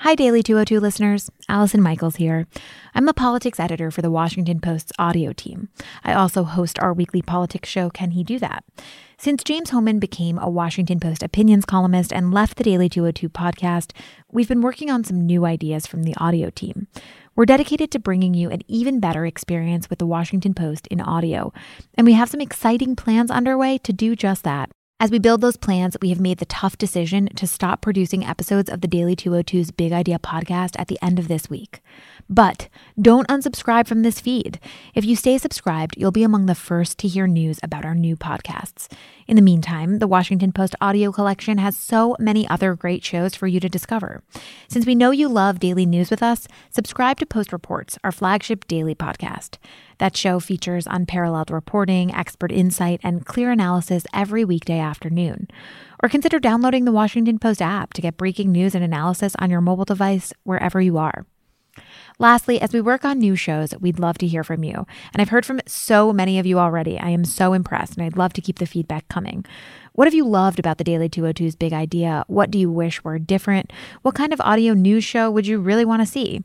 Hi, Daily 202 listeners. Allison Michaels here. I'm the politics editor for the Washington Post's audio team. I also host our weekly politics show, Can He Do That? Since James Hohmann became a Washington Post opinions columnist and left the Daily 202 podcast, we've been working on some new ideas from the audio team. We're dedicated to bringing you an even better experience with the Washington Post in audio, and we have some exciting plans underway to do just that. As we build those plans, we have made the tough decision to stop producing episodes of the Daily 202's Big Idea podcast at the end of this week. But don't unsubscribe from this feed. If you stay subscribed, you'll be among the first to hear news about our new podcasts. In the meantime, the Washington Post audio collection has so many other great shows for you to discover. Since we know you love daily news with us, subscribe to Post Reports, our flagship daily podcast. That show features unparalleled reporting, expert insight, and clear analysis every weekday afternoon. Or consider downloading the Washington Post app to get breaking news and analysis on your mobile device wherever you are. Lastly, as we work on new shows, we'd love to hear from you. And I've heard from so many of you already. I am so impressed, and I'd love to keep the feedback coming. What have you loved about the Daily 202's big idea? What do you wish were different? What kind of audio news show would you really want to see?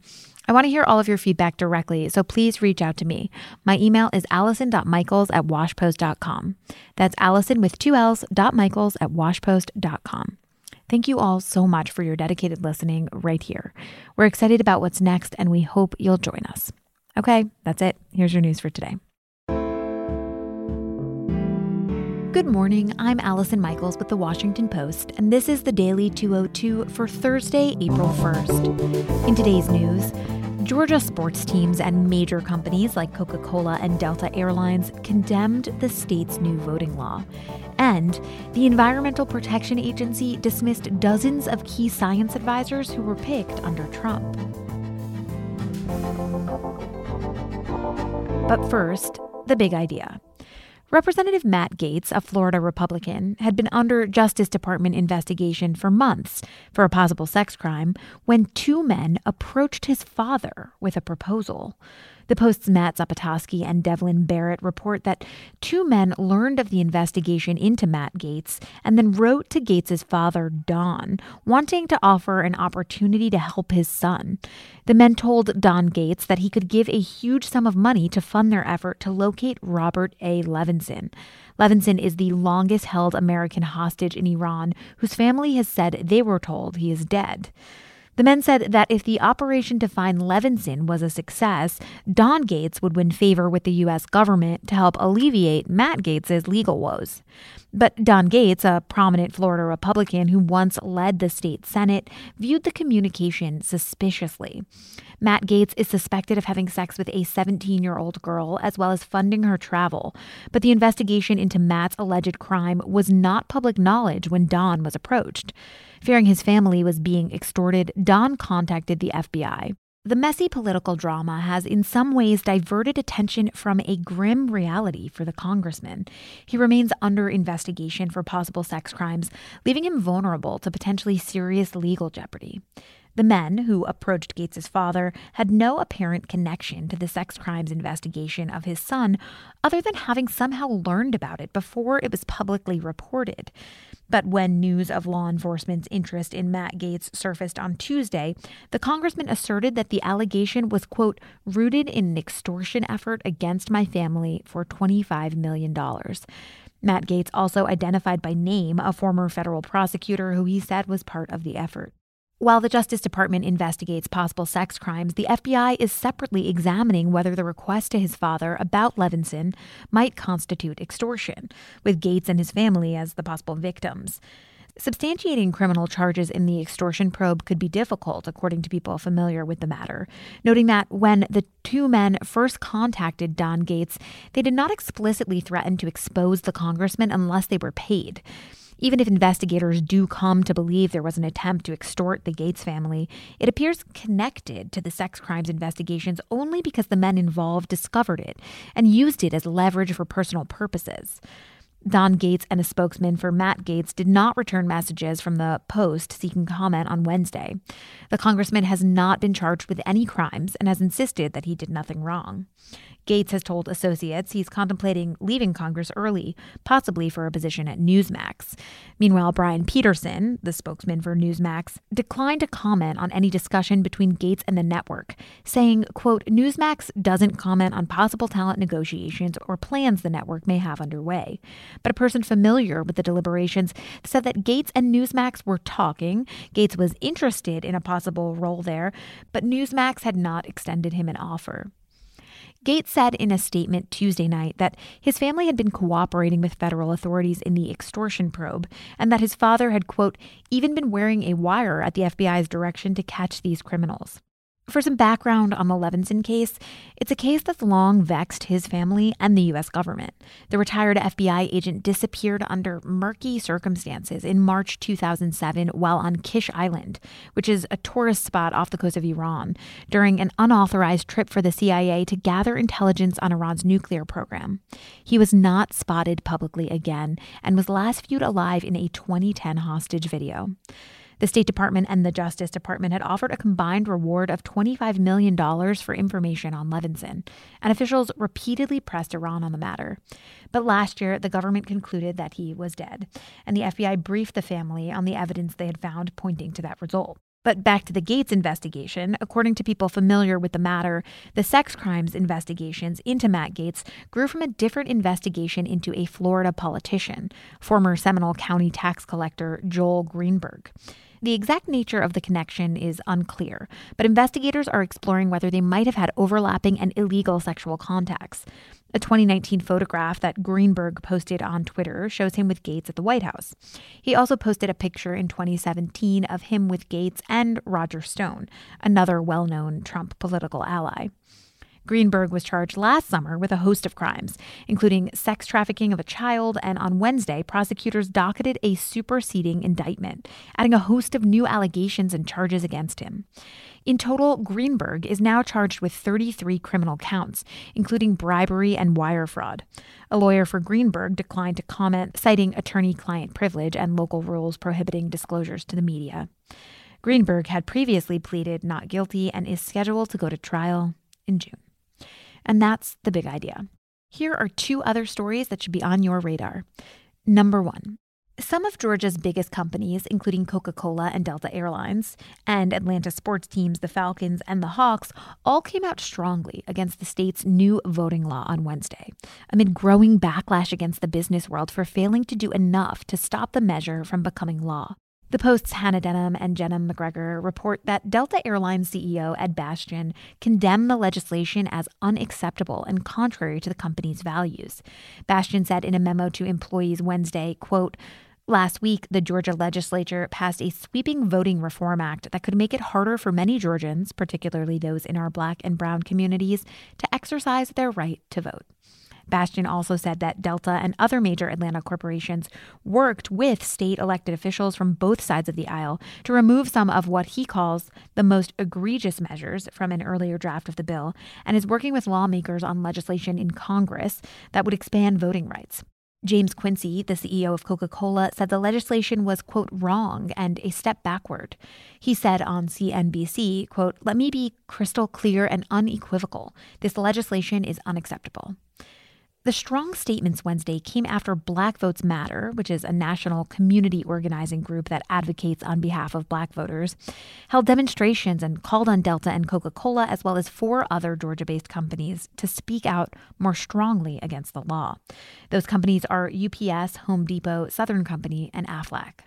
I want to hear all of your feedback directly, so please reach out to me. My email is allison.michaels at washpost.com. That's allison with two L's dot michaels at washpost.com. Thank you all so much for your dedicated listening right here. We're excited about what's next, and we hope you'll join us. Okay, that's it. Here's your news for today. Good morning. I'm Allison Michaels with the Washington Post, and this is the Daily 202 for Thursday, April 1st. In today's news, Georgia sports teams and major companies like Coca Cola and Delta Airlines condemned the state's new voting law. And the Environmental Protection Agency dismissed dozens of key science advisors who were picked under Trump. But first, the big idea. Representative Matt Gaetz, a Florida Republican, had been under Justice Department investigation for months for a possible sex crime when two men approached his father with a proposal. The Post's Matt Zapotosky and Devlin Barrett report that two men learned of the investigation into Matt Gaetz and then wrote to Gaetz's father, Don, wanting to offer an opportunity to help his son. The men told Don Gaetz that he could give a huge sum of money to fund their effort to locate Robert A. Levinson. Levinson is the longest held American hostage in Iran, whose family has said they were told he is dead. The men said that if the operation to find Levinson was a success, Don Gaetz would win favor with the U.S. government to help alleviate Matt Gaetz' legal woes. But Don Gaetz, a prominent Florida Republican who once led the state Senate, viewed the communication suspiciously. Matt Gaetz is suspected of having sex with a 17 year old girl as well as funding her travel. But the investigation into Matt's alleged crime was not public knowledge when Don was approached. Fearing his family was being extorted, Don contacted the FBI. The messy political drama has in some ways diverted attention from a grim reality for the congressman. He remains under investigation for possible sex crimes, leaving him vulnerable to potentially serious legal jeopardy. The men who approached Gaetz's father had no apparent connection to the sex crimes investigation of his son other than having somehow learned about it before it was publicly reported. But when news of law enforcement's interest in Matt Gaetz surfaced on Tuesday, the congressman asserted that the allegation was, quote, rooted in an extortion effort against my family for $25 million. Matt Gaetz also identified by name a former federal prosecutor who he said was part of the effort. While the Justice Department investigates possible sex crimes, the FBI is separately examining whether the request to his father about Levinson might constitute extortion, with Gaetz and his family as the possible victims. Substantiating criminal charges in the extortion probe could be difficult, according to people familiar with the matter, noting that when the two men first contacted Don Gaetz, they did not explicitly threaten to expose the congressman unless they were paid. Even if investigators do come to believe there was an attempt to extort the Gaetz family, it appears connected to the sex crimes investigations only because the men involved discovered it and used it as leverage for personal purposes. Don Gaetz and a spokesman for Matt Gaetz did not return messages from the Post seeking comment on Wednesday. The congressman has not been charged with any crimes and has insisted that he did nothing wrong. Gaetz has told associates he's contemplating leaving Congress early, possibly for a position at Newsmax. Meanwhile, Brian Peterson, the spokesman for Newsmax, declined to comment on any discussion between Gaetz and the network, saying, quote, Newsmax doesn't comment on possible talent negotiations or plans the network may have underway. But a person familiar with the deliberations said that Gaetz and Newsmax were talking. Gaetz was interested in a possible role there, but Newsmax had not extended him an offer. Gaetz said in a statement Tuesday night that his family had been cooperating with federal authorities in the extortion probe and that his father had, quote, even been wearing a wire at the FBI's direction to catch these criminals. For some background on the Levinson case, it's a case that's long vexed his family and the U.S. government. The retired FBI agent disappeared under murky circumstances in March 2007 while on Kish Island, which is a tourist spot off the coast of Iran, during an unauthorized trip for the CIA to gather intelligence on Iran's nuclear program. He was not spotted publicly again and was last viewed alive in a 2010 hostage video. The State Department and the Justice Department had offered a combined reward of $25 million for information on Levinson, and officials repeatedly pressed Iran on the matter. But last year, the government concluded that he was dead, and the FBI briefed the family on the evidence they had found pointing to that result. But back to the Gaetz investigation, according to people familiar with the matter, the sex crimes investigations into Matt Gaetz grew from a different investigation into a Florida politician, former Seminole County tax collector Joel Greenberg. The exact nature of the connection is unclear, but investigators are exploring whether they might have had overlapping and illegal sexual contacts. A 2019 photograph that Greenberg posted on Twitter shows him with Gaetz at the White House. He also posted a picture in 2017 of him with Gaetz and Roger Stone, another well known Trump political ally. Greenberg was charged last summer with a host of crimes, including sex trafficking of a child, and on Wednesday, prosecutors docketed a superseding indictment, adding a host of new allegations and charges against him. In total, Greenberg is now charged with 33 criminal counts, including bribery and wire fraud. A lawyer for Greenberg declined to comment, citing attorney client privilege and local rules prohibiting disclosures to the media. Greenberg had previously pleaded not guilty and is scheduled to go to trial in June. And that's the big idea. Here are two other stories that should be on your radar. Number one, some of Georgia's biggest companies, including Coca Cola and Delta Airlines, and Atlanta sports teams, the Falcons and the Hawks, all came out strongly against the state's new voting law on Wednesday, amid growing backlash against the business world for failing to do enough to stop the measure from becoming law. The Post's Hannah Denham and Jena McGregor report that Delta Airlines CEO Ed Bastian condemned the legislation as unacceptable and contrary to the company's values. Bastian said in a memo to employees Wednesday, quote, Last week, the Georgia legislature passed a sweeping voting reform act that could make it harder for many Georgians, particularly those in our black and brown communities, to exercise their right to vote. Bastian also said that Delta and other major Atlanta corporations worked with state elected officials from both sides of the aisle to remove some of what he calls the most egregious measures from an earlier draft of the bill and is working with lawmakers on legislation in Congress that would expand voting rights. James Quincey, the CEO of Coca Cola, said the legislation was, quote, wrong and a step backward. He said on CNBC, quote, let me be crystal clear and unequivocal. This legislation is unacceptable. The strong statements Wednesday came after Black Votes Matter, which is a national community organizing group that advocates on behalf of black voters, held demonstrations and called on Delta and Coca Cola, as well as four other Georgia based companies, to speak out more strongly against the law. Those companies are UPS, Home Depot, Southern Company, and Aflac.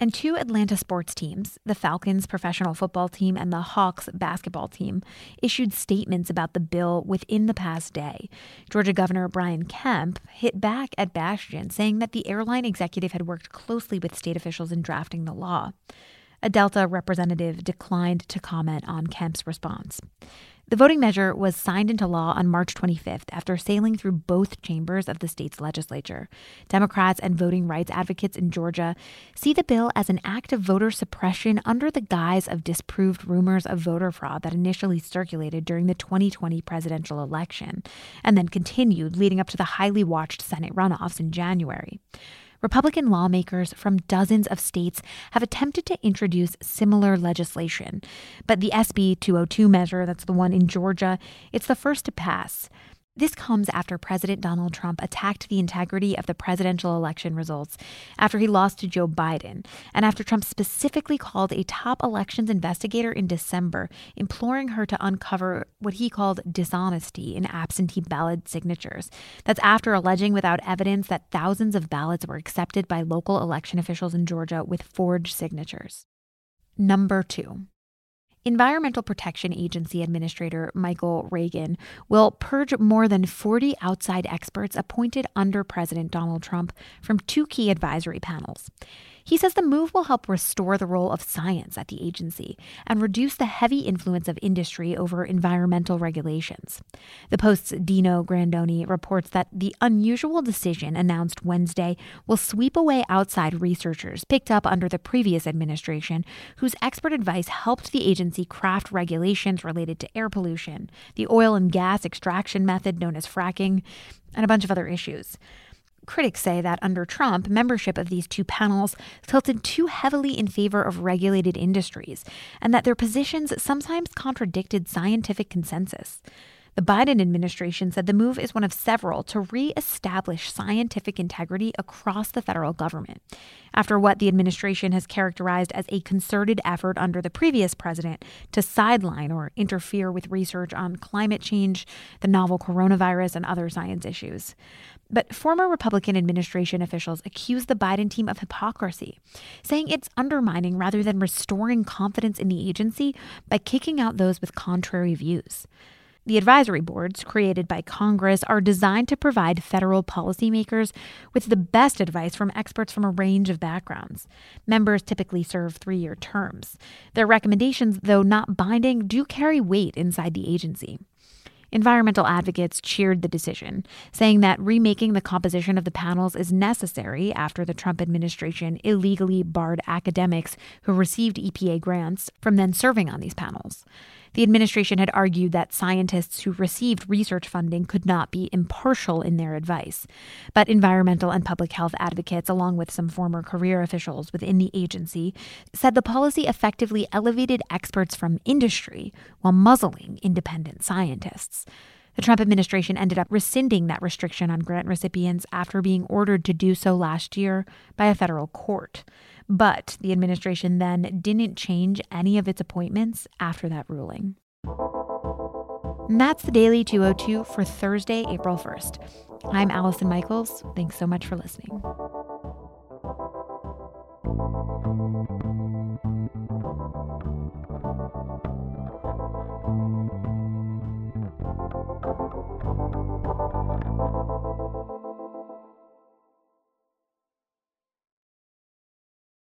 And two Atlanta sports teams, the Falcons professional football team and the Hawks basketball team, issued statements about the bill within the past day. Georgia Governor Brian Kemp hit back at Bastian, saying that the airline executive had worked closely with state officials in drafting the law. A Delta representative declined to comment on Kemp's response. The voting measure was signed into law on March 25th after sailing through both chambers of the state's legislature. Democrats and voting rights advocates in Georgia see the bill as an act of voter suppression under the guise of disproved rumors of voter fraud that initially circulated during the 2020 presidential election and then continued leading up to the highly watched Senate runoffs in January. Republican lawmakers from dozens of states have attempted to introduce similar legislation. But the SB 202 measure, that's the one in Georgia, it's the first to pass. This comes after President Donald Trump attacked the integrity of the presidential election results after he lost to Joe Biden, and after Trump specifically called a top elections investigator in December, imploring her to uncover what he called dishonesty in absentee ballot signatures. That's after alleging without evidence that thousands of ballots were accepted by local election officials in Georgia with forged signatures. Number two. Environmental Protection Agency Administrator Michael Regan will purge more than 40 outside experts appointed under President Donald Trump from two key advisory panels. He says the move will help restore the role of science at the agency and reduce the heavy influence of industry over environmental regulations. The Post's Dino Grandoni reports that the unusual decision announced Wednesday will sweep away outside researchers picked up under the previous administration, whose expert advice helped the agency craft regulations related to air pollution, the oil and gas extraction method known as fracking, and a bunch of other issues. Critics say that under Trump, membership of these two panels tilted too heavily in favor of regulated industries, and that their positions sometimes contradicted scientific consensus. The Biden administration said the move is one of several to reestablish scientific integrity across the federal government. After what the administration has characterized as a concerted effort under the previous president to sideline or interfere with research on climate change, the novel coronavirus, and other science issues. But former Republican administration officials accuse the Biden team of hypocrisy, saying it's undermining rather than restoring confidence in the agency by kicking out those with contrary views. The advisory boards, created by Congress, are designed to provide federal policymakers with the best advice from experts from a range of backgrounds. Members typically serve three year terms. Their recommendations, though not binding, do carry weight inside the agency. Environmental advocates cheered the decision, saying that remaking the composition of the panels is necessary after the Trump administration illegally barred academics who received EPA grants from then serving on these panels. The administration had argued that scientists who received research funding could not be impartial in their advice. But environmental and public health advocates, along with some former career officials within the agency, said the policy effectively elevated experts from industry while muzzling independent scientists. The Trump administration ended up rescinding that restriction on grant recipients after being ordered to do so last year by a federal court. But the administration then didn't change any of its appointments after that ruling. And that's the Daily 202 for Thursday, April 1st. I'm Allison Michaels. Thanks so much for listening.